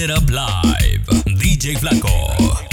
It Up Live, DJ Flaco.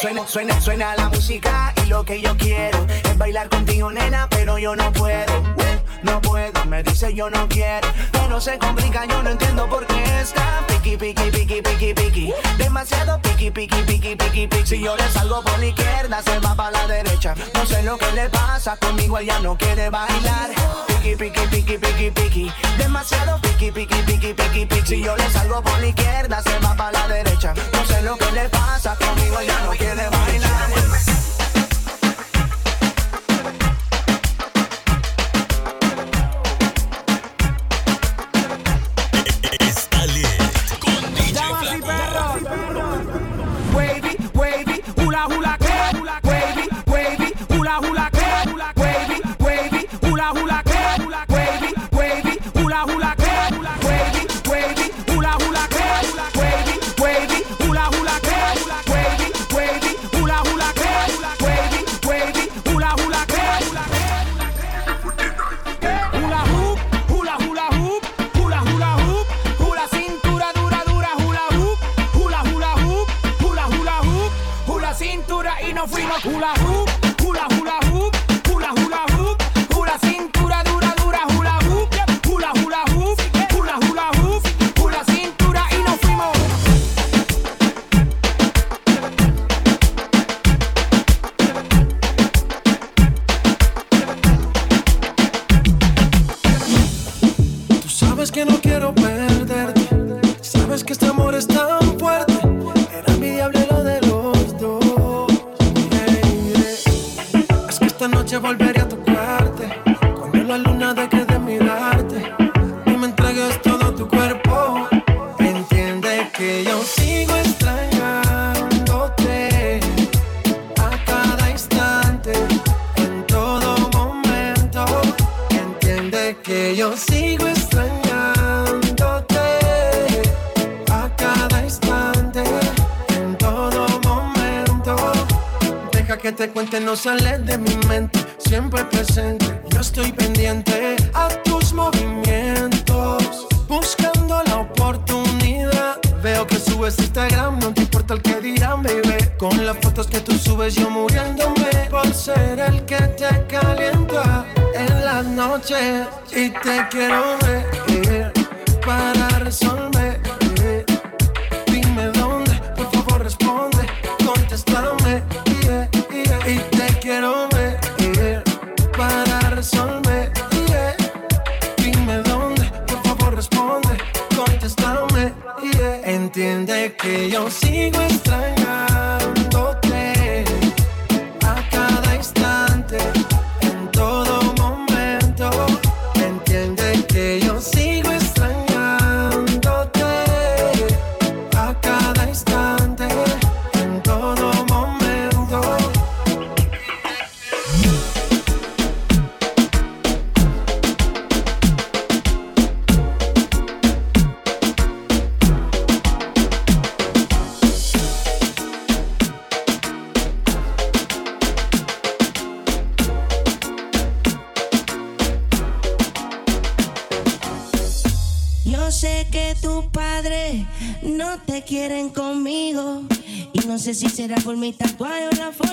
Suena, suena, la música y lo que yo quiero es bailar contigo, nena, pero yo no puedo. No puedo, me dice yo no quiero, pero se complica, yo no entiendo por qué está piqui, piqui, piqui, piqui, piqui. Demasiado piqui, piqui, piqui, piqui, piqui. Si yo le salgo por la izquierda, se va para la derecha. No sé lo que le pasa, conmigo ella no quiere bailar. Piqui, piqui, piqui, piqui, piqui. Demasiado piqui, Si yo le salgo por la izquierda, se va para la derecha. No sé lo que le pasa, conmigo ella no quiere bailar. No sales de mi mente, siempre presente. Yo estoy pendiente a tus movimientos, buscando la oportunidad. Veo que subes Instagram, no te importa el que dirán, baby. Con las fotos que tú subes, yo muriéndome por ser el que te calienta en las noches. Y te quiero ver para resolver. que yo sigo extrañando. sé si será por mi tatuaje o la foto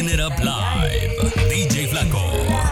Platinera Live. DJ Flaco.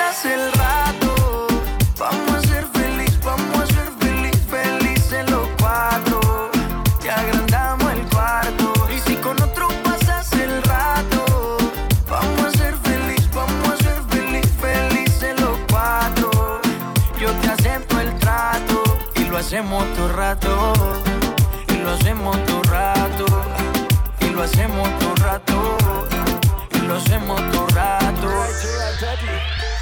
pasas el rato. Vamos a ser feliz, vamos a ser feliz, feliz en los cuatro. Te agrandamos el cuarto. Y si con otro pasas el rato, vamos a ser feliz, vamos a ser feliz, feliz en los cuatro. Yo te acepto el trato y lo hacemos todo rato. Y lo hacemos todo rato. Y lo hacemos todo rato. Y lo hacemos todo rato.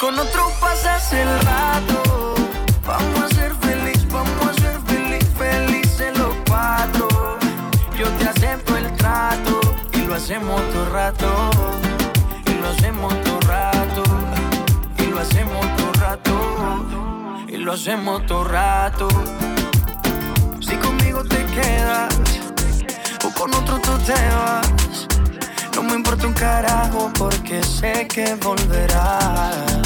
con otro pasas el rato. Vamos a ser feliz, vamos a ser feliz, felices los cuatro. Yo te acepto el trato y lo hacemos todo rato. Y lo hacemos todo rato. Y lo hacemos todo rato. Y lo hacemos todo rato. Si conmigo te quedas o con otro tú te vas. No me importa un carajo porque sé que volverás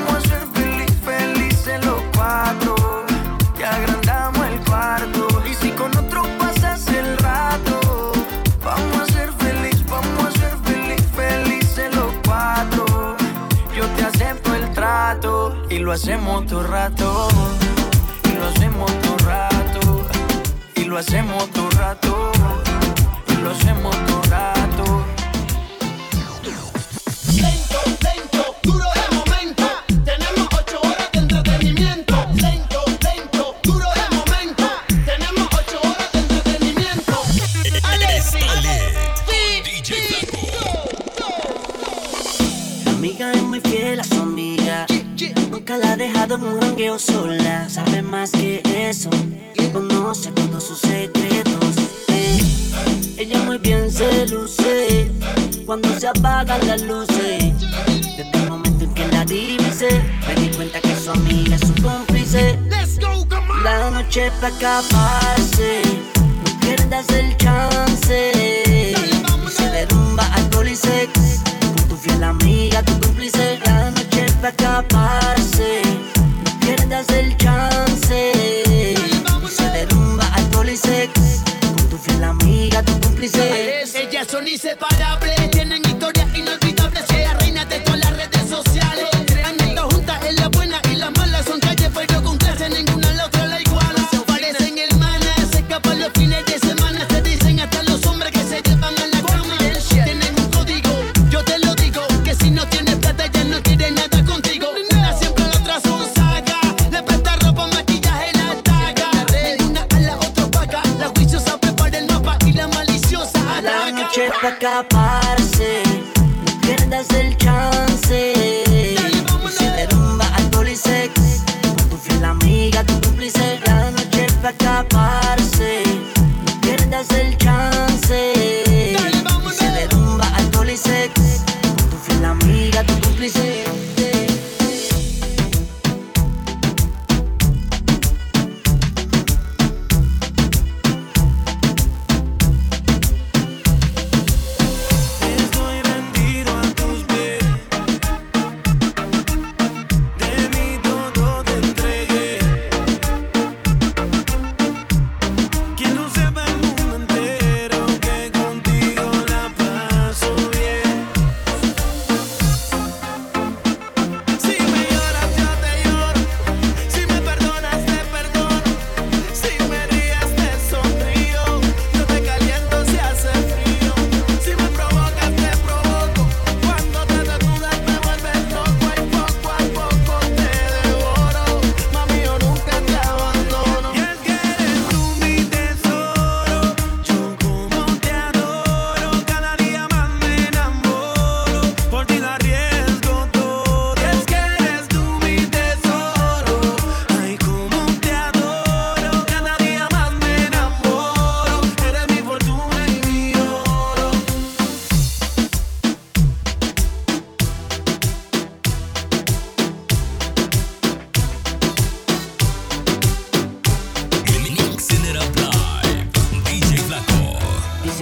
lo hacemos todo rato. Y lo hacemos todo rato. Y lo hacemos todo rato. Y lo hacemos para escaparse. No pierdas el chance. Se derrumba alcohol y sex. Con tu fiel amiga, tu cómplice. La noche para escaparse. No pierdas el chance. Se derrumba alcohol y sex. Con tu fiel amiga, tu cómplice. Ella son inseparables.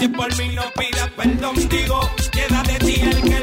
si por mí no pidas perdón, digo, queda de ti el que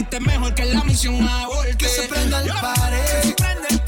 Hiciste mejor que la misión aborte. Que se prenda el pared.